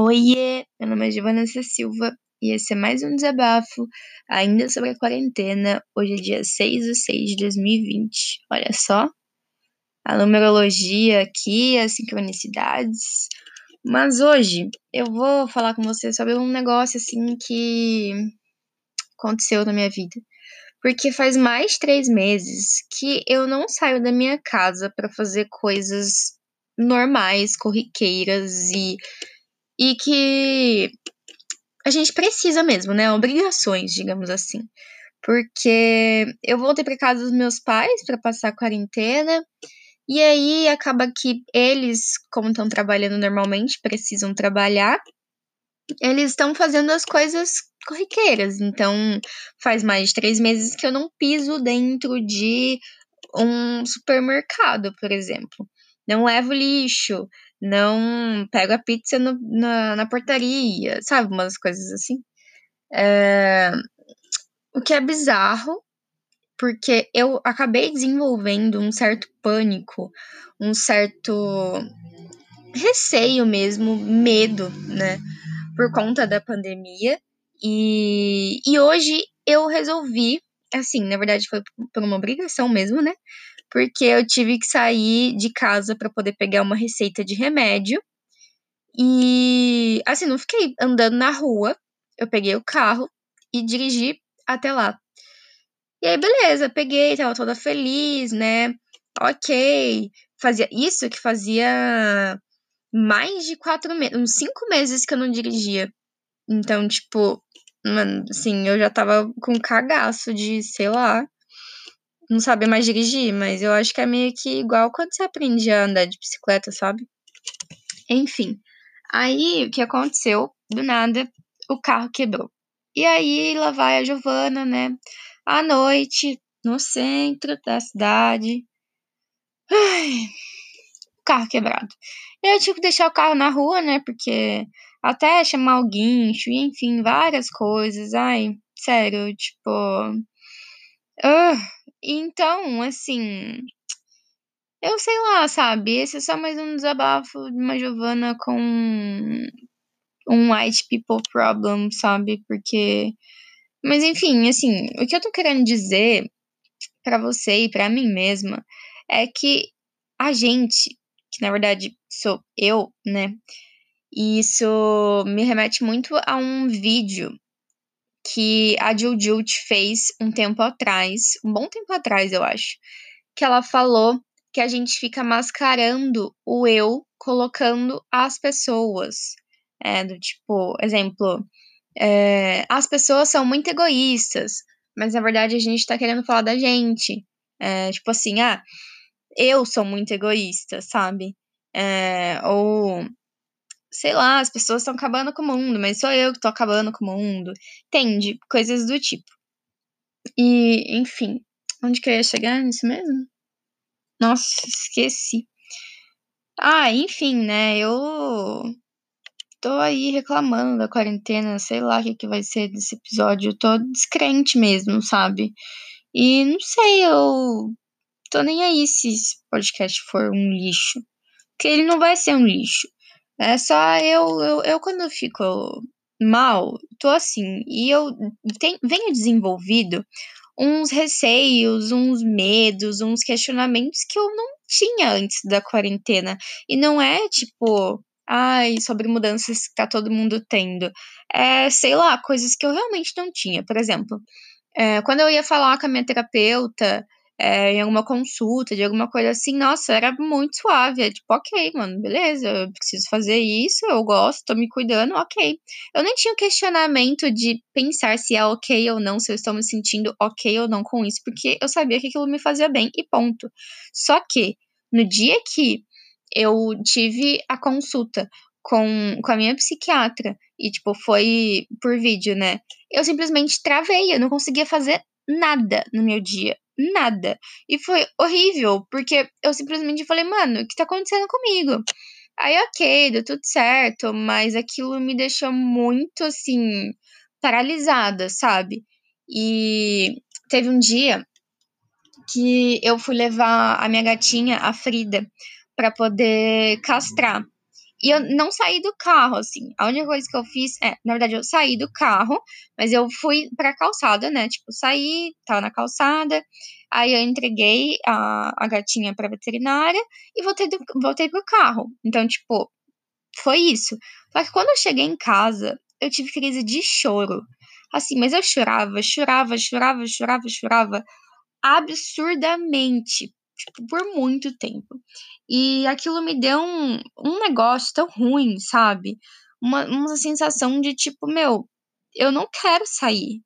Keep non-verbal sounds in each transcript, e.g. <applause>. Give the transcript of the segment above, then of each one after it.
Oiê, meu nome é Giovanna Silva e esse é mais um desabafo, ainda sobre a quarentena. Hoje é dia 6 de 6 de 2020. Olha só, a numerologia aqui, as sincronicidades. Mas hoje eu vou falar com você sobre um negócio assim que aconteceu na minha vida. Porque faz mais três meses que eu não saio da minha casa para fazer coisas normais, corriqueiras e e que a gente precisa mesmo, né? Obrigações, digamos assim. Porque eu voltei para casa dos meus pais para passar a quarentena. E aí acaba que eles, como estão trabalhando normalmente, precisam trabalhar. Eles estão fazendo as coisas corriqueiras. Então, faz mais de três meses que eu não piso dentro de um supermercado, por exemplo. Não levo lixo, não pego a pizza no, na, na portaria, sabe? Umas coisas assim. É, o que é bizarro, porque eu acabei desenvolvendo um certo pânico, um certo receio mesmo, medo, né? Por conta da pandemia. E, e hoje eu resolvi, assim, na verdade foi por uma obrigação mesmo, né? Porque eu tive que sair de casa para poder pegar uma receita de remédio. E assim, não fiquei andando na rua. Eu peguei o carro e dirigi até lá. E aí, beleza, peguei, tava toda feliz, né? Ok. Fazia isso que fazia mais de quatro meses, uns cinco meses que eu não dirigia. Então, tipo, mano, assim, eu já tava com cagaço de, sei lá, não saber mais dirigir, mas eu acho que é meio que igual quando você aprende a andar de bicicleta, sabe? Enfim. Aí o que aconteceu? Do nada, o carro quebrou. E aí lá vai a Giovana, né? À noite, no centro da cidade. Ai, carro quebrado. Eu tive que deixar o carro na rua, né? Porque até chamar o guincho, enfim, várias coisas. Ai, sério, tipo. Uh, então, assim, eu sei lá, sabe? Esse é só mais um desabafo de uma Giovana com um white people problem, sabe? Porque. Mas enfim, assim, o que eu tô querendo dizer para você e para mim mesma é que a gente, que na verdade sou eu, né? E isso me remete muito a um vídeo que a Jujut fez um tempo atrás, um bom tempo atrás, eu acho, que ela falou que a gente fica mascarando o eu colocando as pessoas. É, do tipo, exemplo, é, as pessoas são muito egoístas, mas na verdade a gente tá querendo falar da gente. É, tipo assim, ah, eu sou muito egoísta, sabe? É, ou sei lá, as pessoas estão acabando com o mundo, mas sou eu que tô acabando com o mundo. Entende? Coisas do tipo. E, enfim, onde que eu ia chegar nisso mesmo? Nossa, esqueci. Ah, enfim, né? Eu tô aí reclamando da quarentena, sei lá o que, que vai ser desse episódio. Eu tô descrente mesmo, sabe? E não sei, eu tô nem aí se esse podcast for um lixo. Porque ele não vai ser um lixo. É só eu, eu, eu quando fico mal, tô assim, e eu tem, venho desenvolvido uns receios, uns medos, uns questionamentos que eu não tinha antes da quarentena. E não é tipo, ai, sobre mudanças que tá todo mundo tendo. É, sei lá, coisas que eu realmente não tinha. Por exemplo, é, quando eu ia falar com a minha terapeuta é, em alguma consulta, de alguma coisa assim, nossa, era muito suave. É tipo, ok, mano, beleza, eu preciso fazer isso, eu gosto, tô me cuidando, ok. Eu nem tinha questionamento de pensar se é ok ou não, se eu estou me sentindo ok ou não com isso, porque eu sabia que aquilo me fazia bem e ponto. Só que, no dia que eu tive a consulta com, com a minha psiquiatra, e, tipo, foi por vídeo, né? Eu simplesmente travei, eu não conseguia fazer nada no meu dia nada. E foi horrível, porque eu simplesmente falei, mano, o que tá acontecendo comigo? Aí, ok, deu tudo certo, mas aquilo me deixou muito, assim, paralisada, sabe? E teve um dia que eu fui levar a minha gatinha, a Frida, para poder castrar. E eu não saí do carro, assim. A única coisa que eu fiz é, na verdade, eu saí do carro, mas eu fui pra calçada, né? Tipo, saí, tava na calçada, aí eu entreguei a, a gatinha pra veterinária e voltei, do, voltei pro carro. Então, tipo, foi isso. Só que quando eu cheguei em casa, eu tive crise de choro. Assim, mas eu chorava, chorava, chorava, chorava, chorava absurdamente, tipo, por muito tempo. E aquilo me deu um, um negócio tão ruim, sabe? Uma, uma sensação de tipo, meu, eu não quero sair.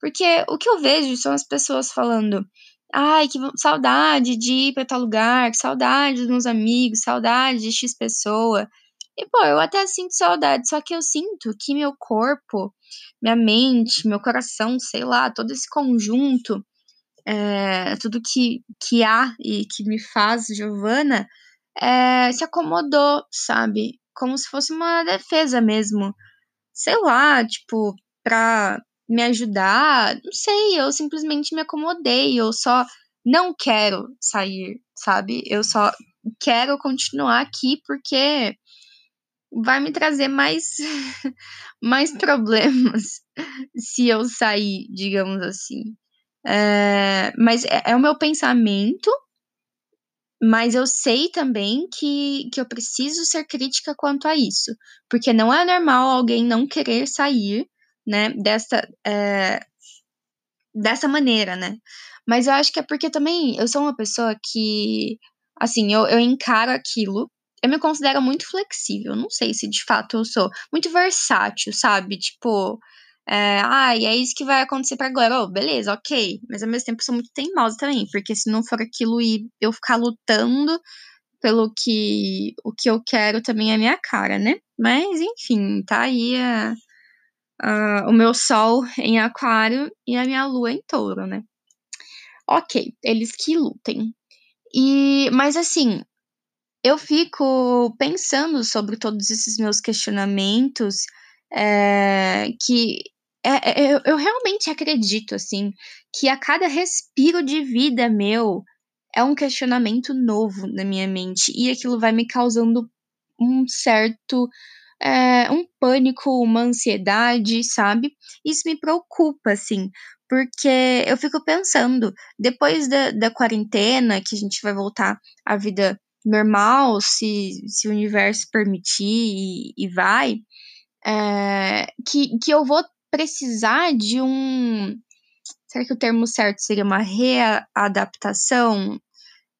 Porque o que eu vejo são as pessoas falando, ai, que saudade de ir para tal lugar, que saudade dos meus amigos, saudade de X pessoa. E, pô, eu até sinto saudade, só que eu sinto que meu corpo, minha mente, meu coração, sei lá, todo esse conjunto, é, tudo que, que há e que me faz Giovana, é, se acomodou, sabe? Como se fosse uma defesa mesmo. Sei lá, tipo, pra me ajudar, não sei, eu simplesmente me acomodei, eu só não quero sair, sabe? Eu só quero continuar aqui porque vai me trazer mais <laughs> mais problemas <laughs> se eu sair, digamos assim. É, mas é, é, o meu pensamento, mas eu sei também que, que eu preciso ser crítica quanto a isso, porque não é normal alguém não querer sair, né, dessa, é, dessa maneira, né? Mas eu acho que é porque também eu sou uma pessoa que, assim, eu, eu encaro aquilo eu me considero muito flexível. Não sei se de fato eu sou. Muito versátil, sabe? Tipo, é, ah, e é isso que vai acontecer para agora. Oh, beleza, ok. Mas ao mesmo tempo sou muito teimosa também, porque se não for aquilo e eu ficar lutando pelo que o que eu quero também é minha cara, né? Mas enfim, tá aí a, a, o meu sol em aquário e a minha lua em touro, né? Ok, eles que lutem. E, mas assim, eu fico pensando sobre todos esses meus questionamentos, é, que é, é, eu, eu realmente acredito, assim, que a cada respiro de vida meu é um questionamento novo na minha mente, e aquilo vai me causando um certo é, um pânico, uma ansiedade, sabe? Isso me preocupa, assim, porque eu fico pensando, depois da, da quarentena, que a gente vai voltar à vida normal, se, se o universo permitir e, e vai, é, que, que eu vou precisar de um. Será que o termo certo seria uma readaptação?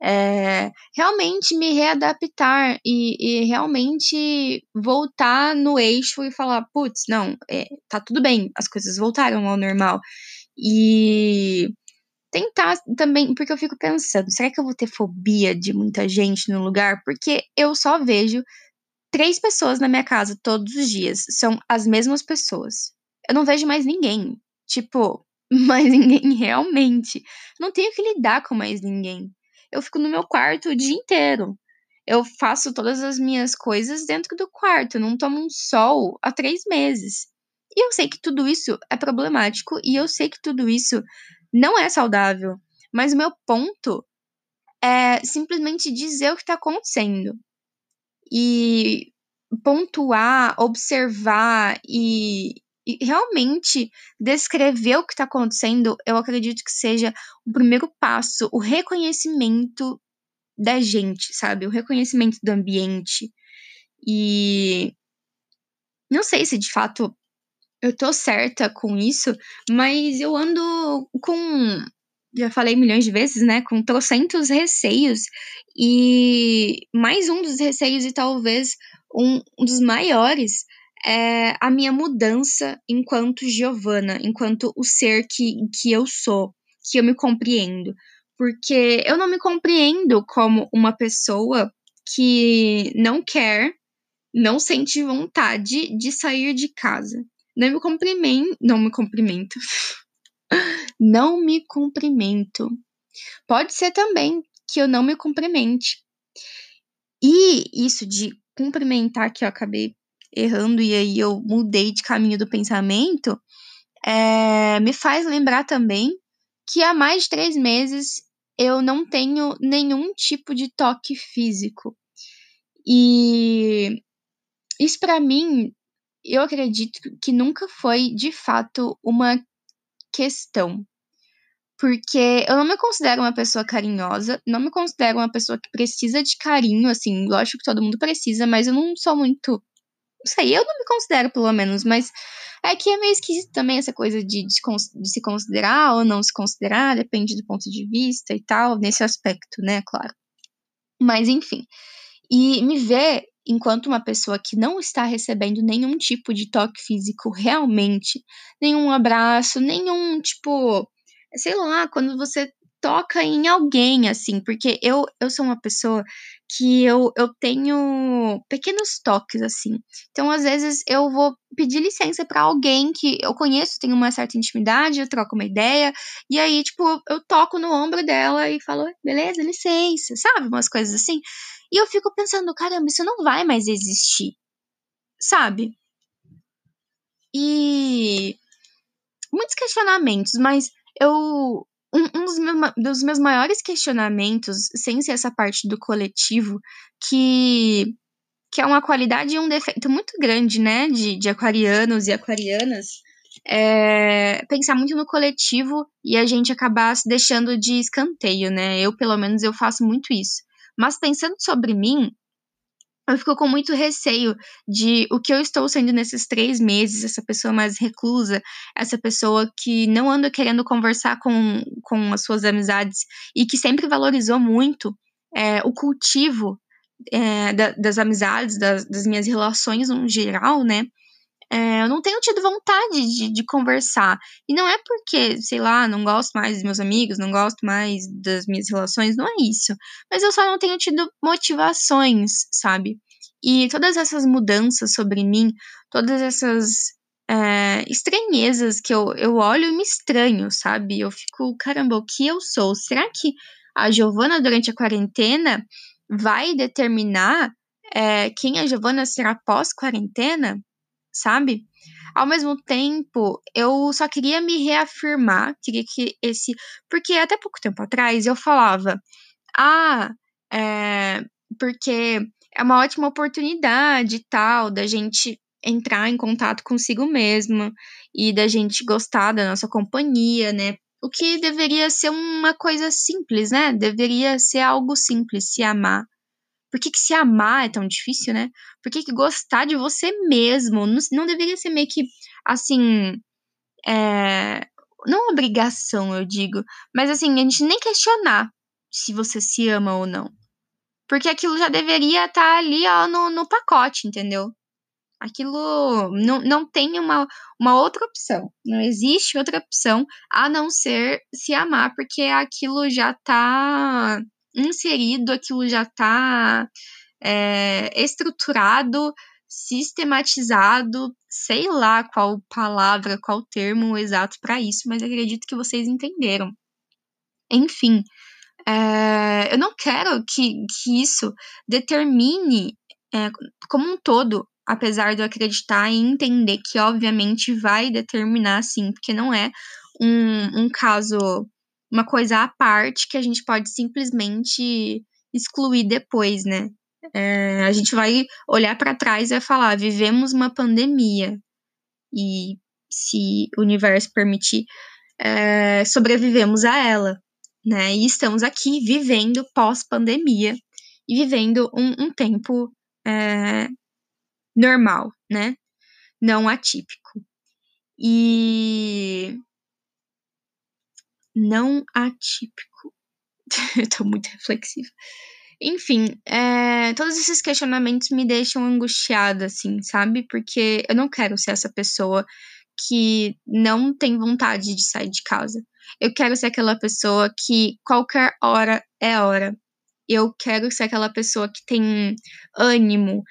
É, realmente me readaptar e, e, realmente voltar no eixo e falar, putz, não, é, tá tudo bem, as coisas voltaram ao normal. E tentar também, porque eu fico pensando, será que eu vou ter fobia de muita gente no lugar? Porque eu só vejo três pessoas na minha casa todos os dias, são as mesmas pessoas. Eu não vejo mais ninguém. Tipo, <laughs> mais ninguém realmente. Não tenho que lidar com mais ninguém. Eu fico no meu quarto o dia inteiro. Eu faço todas as minhas coisas dentro do quarto. Eu não tomo um sol há três meses. E eu sei que tudo isso é problemático e eu sei que tudo isso não é saudável. Mas o meu ponto é simplesmente dizer o que está acontecendo. E pontuar, observar e, e realmente descrever o que está acontecendo, eu acredito que seja o primeiro passo, o reconhecimento da gente, sabe? O reconhecimento do ambiente. E não sei se de fato eu tô certa com isso, mas eu ando com. Já falei milhões de vezes, né? Com trocentos receios. E mais um dos receios, e talvez um, um dos maiores, é a minha mudança enquanto Giovana, enquanto o ser que, que eu sou, que eu me compreendo. Porque eu não me compreendo como uma pessoa que não quer, não sente vontade de sair de casa. Não me cumprimento. Não me cumprimento. <laughs> não me cumprimento. Pode ser também que eu não me cumprimente. E isso de cumprimentar, que eu acabei errando e aí eu mudei de caminho do pensamento, é, me faz lembrar também que há mais de três meses eu não tenho nenhum tipo de toque físico. E isso para mim, eu acredito que nunca foi de fato uma questão. Porque eu não me considero uma pessoa carinhosa, não me considero uma pessoa que precisa de carinho, assim, lógico que todo mundo precisa, mas eu não sou muito. Não sei, eu não me considero, pelo menos, mas é que é meio esquisito também essa coisa de, de, de se considerar ou não se considerar, depende do ponto de vista e tal, nesse aspecto, né, claro. Mas enfim. E me ver enquanto uma pessoa que não está recebendo nenhum tipo de toque físico realmente, nenhum abraço, nenhum tipo sei lá, quando você toca em alguém, assim, porque eu, eu sou uma pessoa que eu, eu tenho pequenos toques, assim. Então, às vezes, eu vou pedir licença para alguém que eu conheço, tenho uma certa intimidade, eu troco uma ideia, e aí, tipo, eu toco no ombro dela e falo, beleza, licença, sabe? Umas coisas assim. E eu fico pensando, caramba, isso não vai mais existir, sabe? E muitos questionamentos, mas eu um, um dos, meus, dos, meus, maiores questionamentos, sem ser essa parte do coletivo, que, que é uma qualidade e um defeito muito grande, né, de, de aquarianos e aquarianas, é pensar muito no coletivo e a gente acabar se deixando de escanteio, né? Eu, pelo menos, eu faço muito isso. Mas pensando sobre mim, eu fico com muito receio de o que eu estou sendo nesses três meses, essa pessoa mais reclusa, essa pessoa que não anda querendo conversar com, com as suas amizades e que sempre valorizou muito é, o cultivo é, da, das amizades, das, das, minhas relações no geral, né? É, eu não tenho tido vontade de, de, conversar. E não é porque, sei lá, não gosto mais dos meus amigos, não gosto mais das minhas relações, não é isso. Mas eu só não tenho tido motivações, sabe? E todas essas mudanças sobre mim, todas essas é, estranhezas que eu, eu olho e me estranho, sabe? Eu fico, caramba, o que eu sou? Será que a Giovana, durante a quarentena, vai determinar é, quem a Giovana será pós-quarentena? Sabe? Ao mesmo tempo, eu só queria me reafirmar, queria que esse. Porque até pouco tempo atrás eu falava, ah, é, porque é uma ótima oportunidade e tal, da gente entrar em contato consigo mesmo e da gente gostar da nossa companhia, né? O que deveria ser uma coisa simples, né? Deveria ser algo simples, se amar. Por que, que se amar é tão difícil, né? Por que, que gostar de você mesmo não, não deveria ser meio que, assim, é, não obrigação, eu digo, mas assim, a gente nem questionar se você se ama ou não. Porque aquilo já deveria estar tá ali, ó, no, no pacote, entendeu? Aquilo não, não tem uma, uma outra opção. Não existe outra opção a não ser se amar, porque aquilo já tá inserido, aquilo já está é, estruturado, sistematizado, sei lá qual palavra, qual termo exato para isso, mas acredito que vocês entenderam. Enfim, é, eu não quero que, que isso determine é, como um todo, apesar de eu acreditar e entender que, obviamente, vai determinar sim, porque não é um, um caso uma coisa à parte que a gente pode simplesmente excluir depois, né? É, a gente vai olhar para trás e vai falar: vivemos uma pandemia e, se o universo permitir, é, sobrevivemos a ela, né? E estamos aqui vivendo pós-pandemia e vivendo um, um tempo é, normal, né? Não atípico. E não atípico. <laughs> eu tô muito reflexiva. Enfim, é, todos esses questionamentos me deixam angustiada, assim, sabe? Porque eu não quero ser essa pessoa que não tem vontade de sair de casa. Eu quero ser aquela pessoa que qualquer hora é hora. Eu quero ser aquela pessoa que tem ânimo,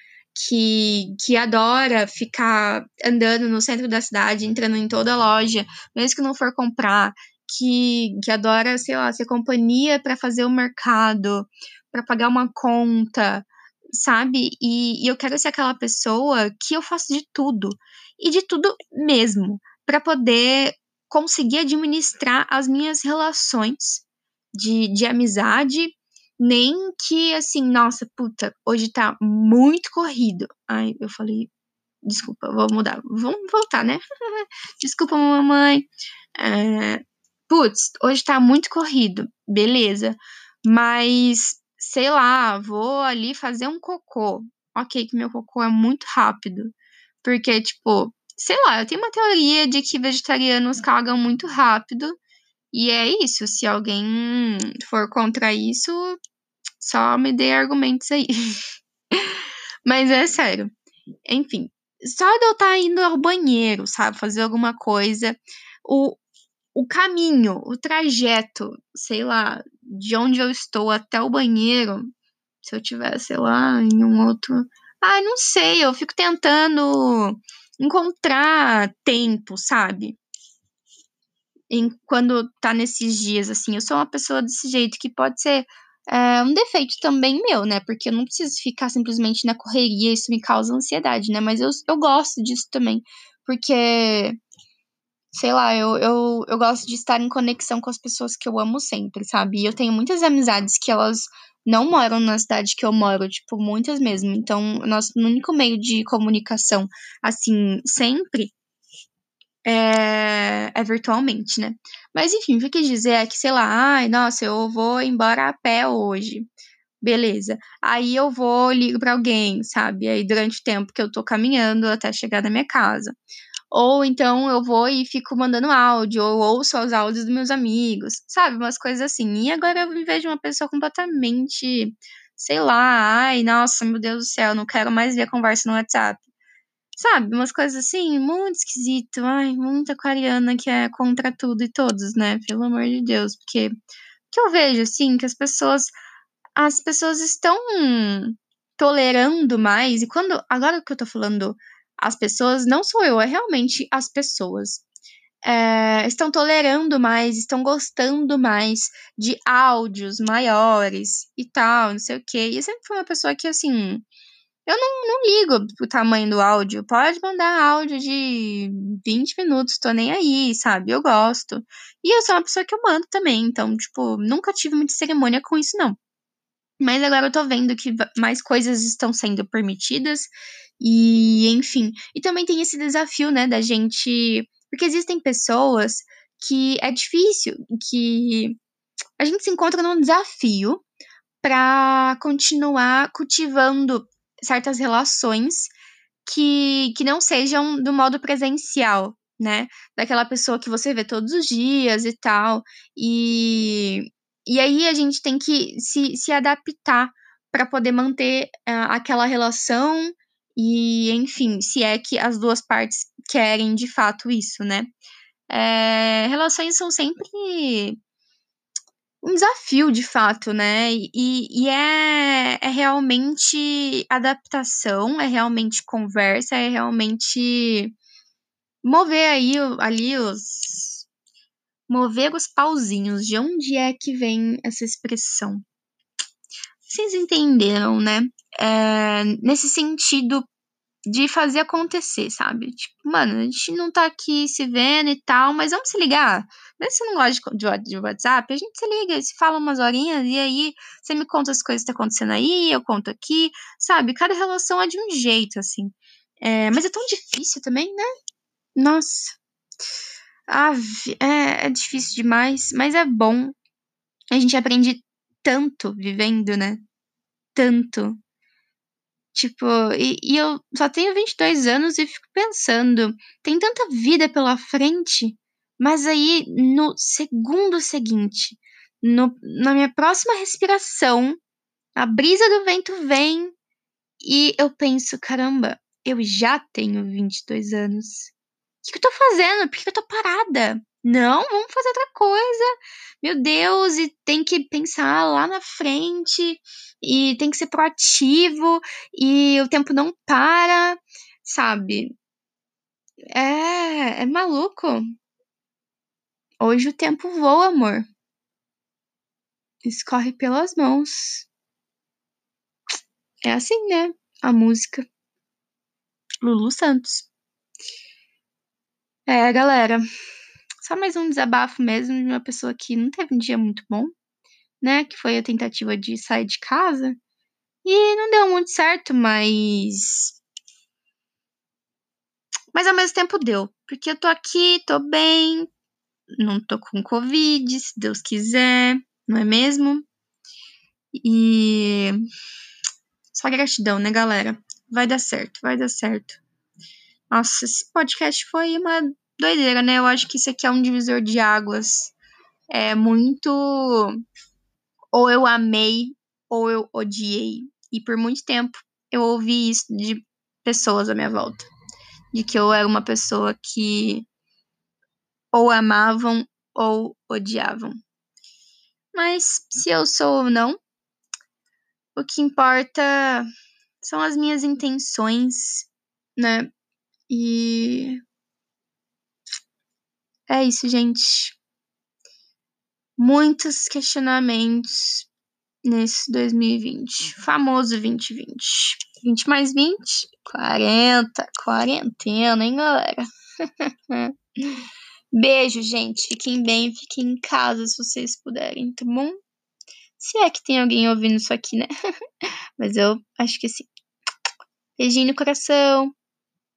que, que adora ficar andando no centro da cidade, entrando em toda loja, mesmo que não for comprar, que, que adora, sei lá, ser companhia para fazer o mercado, para pagar uma conta, sabe? E, e, eu quero ser aquela pessoa que eu faço de tudo, e de tudo mesmo, para poder conseguir administrar as minhas relações de, de amizade, nem que assim, nossa, puta, hoje tá muito corrido. Ai, eu falei, desculpa, vou mudar. Vamos voltar, né? <laughs> desculpa, mamãe. É, putz, hoje tá muito corrido, beleza. Mas, sei lá, vou ali fazer um cocô. Ok, que meu cocô é muito rápido. Porque, tipo, sei lá, eu tenho uma teoria de que vegetarianos cagam muito rápido. E é isso. Se alguém for contra isso, só me dê argumentos aí. <laughs> Mas é sério. Enfim, só de eu estar tá indo ao banheiro, sabe, fazer alguma coisa, o, o caminho, o trajeto, sei lá, de onde eu estou até o banheiro, se eu tiver, sei lá, em um outro. Ah, não sei, eu fico tentando encontrar tempo, sabe? Em, quando tá nesses dias, assim, eu sou uma pessoa desse jeito que pode ser é, um defeito também meu, né? Porque eu não preciso ficar simplesmente na correria, isso me causa ansiedade, né? Mas eu, eu gosto disso também, porque, sei lá, eu, eu, eu gosto de estar em conexão com as pessoas que eu amo sempre, sabe? E eu tenho muitas amizades que elas não moram na cidade que eu moro, tipo, muitas mesmo. Então, nosso único meio de comunicação, assim, sempre é, é, virtualmente, né? Mas enfim, o que eu quis dizer é que, sei lá, ai, nossa, eu vou embora a pé hoje. Beleza. Aí eu vou, ligo para alguém, sabe? Aí durante o tempo que eu tô caminhando até chegar na minha casa. Ou então eu vou e fico mandando áudio, ou ouço os áudios dos meus amigos, sabe? Umas coisas assim. E agora eu me vejo uma pessoa completamente, sei lá, ai, nossa, meu Deus do céu, não quero mais ver a conversa no WhatsApp. Sabe? Umas coisas assim, muito esquisito. Ai, muita aquariana que é contra tudo e todos, né? Pelo amor de Deus. Porque que eu vejo, assim, que as pessoas. As pessoas estão tolerando mais. E quando. Agora que eu tô falando as pessoas, não sou eu, é realmente as pessoas. É, estão tolerando mais, estão gostando mais de áudios maiores e tal, não sei o quê. E eu sempre fui uma pessoa que, assim, eu não, não ligo pro tamanho do áudio. Pode mandar áudio de 20 minutos, tô nem aí, sabe? Eu gosto. E eu sou uma pessoa que eu mando também, então, tipo, nunca tive muita cerimônia com isso, não. Mas agora eu tô vendo que mais coisas estão sendo permitidas e, enfim. E também tem esse desafio, né, da gente. Porque existem pessoas que é difícil, que a gente se encontra num desafio para continuar cultivando certas relações que, que não sejam do modo presencial, né? Daquela pessoa que você vê todos os dias e tal. E, e aí a gente tem que se, se adaptar para poder manter uh, aquela relação e, enfim, se é que as duas partes querem de fato isso, né? É, relações são sempre um desafio, de fato, né? E, e é, é realmente adaptação, é realmente conversa, é realmente mover aí ali os. mover os pauzinhos. De onde é que vem essa expressão? Vocês entenderam, né? É, nesse sentido de fazer acontecer, sabe? Tipo, mano, a gente não tá aqui se vendo e tal, mas vamos se ligar. Mesmo se não gosta de, de, WhatsApp, a gente se liga, se fala umas horinhas e aí você me conta as coisas que tá acontecendo aí, eu conto aqui, sabe? Cada relação é de um jeito, assim. É, mas é tão difícil também, né? Nossa. Ah, é, é difícil demais, mas é bom. A gente aprende tanto vivendo, né? Tanto. Tipo, e, e, eu só tenho 22 anos e fico pensando, tem tanta vida pela frente, mas aí no segundo seguinte, no, na minha próxima respiração, a brisa do vento vem e eu penso, caramba, eu já tenho 22 anos. O que, que eu tô fazendo? Por que eu tô parada? Não, vamos fazer outra coisa. Meu Deus, e tem que pensar lá na frente, e tem que ser proativo, e o tempo não para, sabe? É, é maluco. Hoje o tempo voa, amor. Escorre pelas mãos. É assim, né? A música. Lulu Santos. É, galera. Só mais um desabafo mesmo de uma pessoa que não teve um dia muito bom. né? Que foi a tentativa de sair de casa. E não deu muito certo, mas. Mas ao mesmo tempo deu. Porque eu tô aqui, tô bem, não tô com Covid, se Deus quiser, não é mesmo? E. Só gratidão, né, galera? Vai dar certo, vai dar certo. Nossa, esse podcast foi uma doideira, né? Eu acho que isso aqui é um divisor de águas. É muito. Ou eu amei, ou eu odiei. E por muito tempo eu ouvi isso de pessoas à minha volta. De que eu era uma pessoa que ou amavam ou odiavam. Mas se eu sou ou não, o que importa são as minhas intenções, né? E é isso, gente. Muitos questionamentos nesse 2020. Famoso 2020. 20 mais 20, 40. Quarentena, hein, galera? <laughs> Beijo, gente. Fiquem bem, fiquem em casa se vocês puderem, tá bom? Se é que tem alguém ouvindo isso aqui, né? <laughs> Mas eu acho que sim. Beijinho no coração.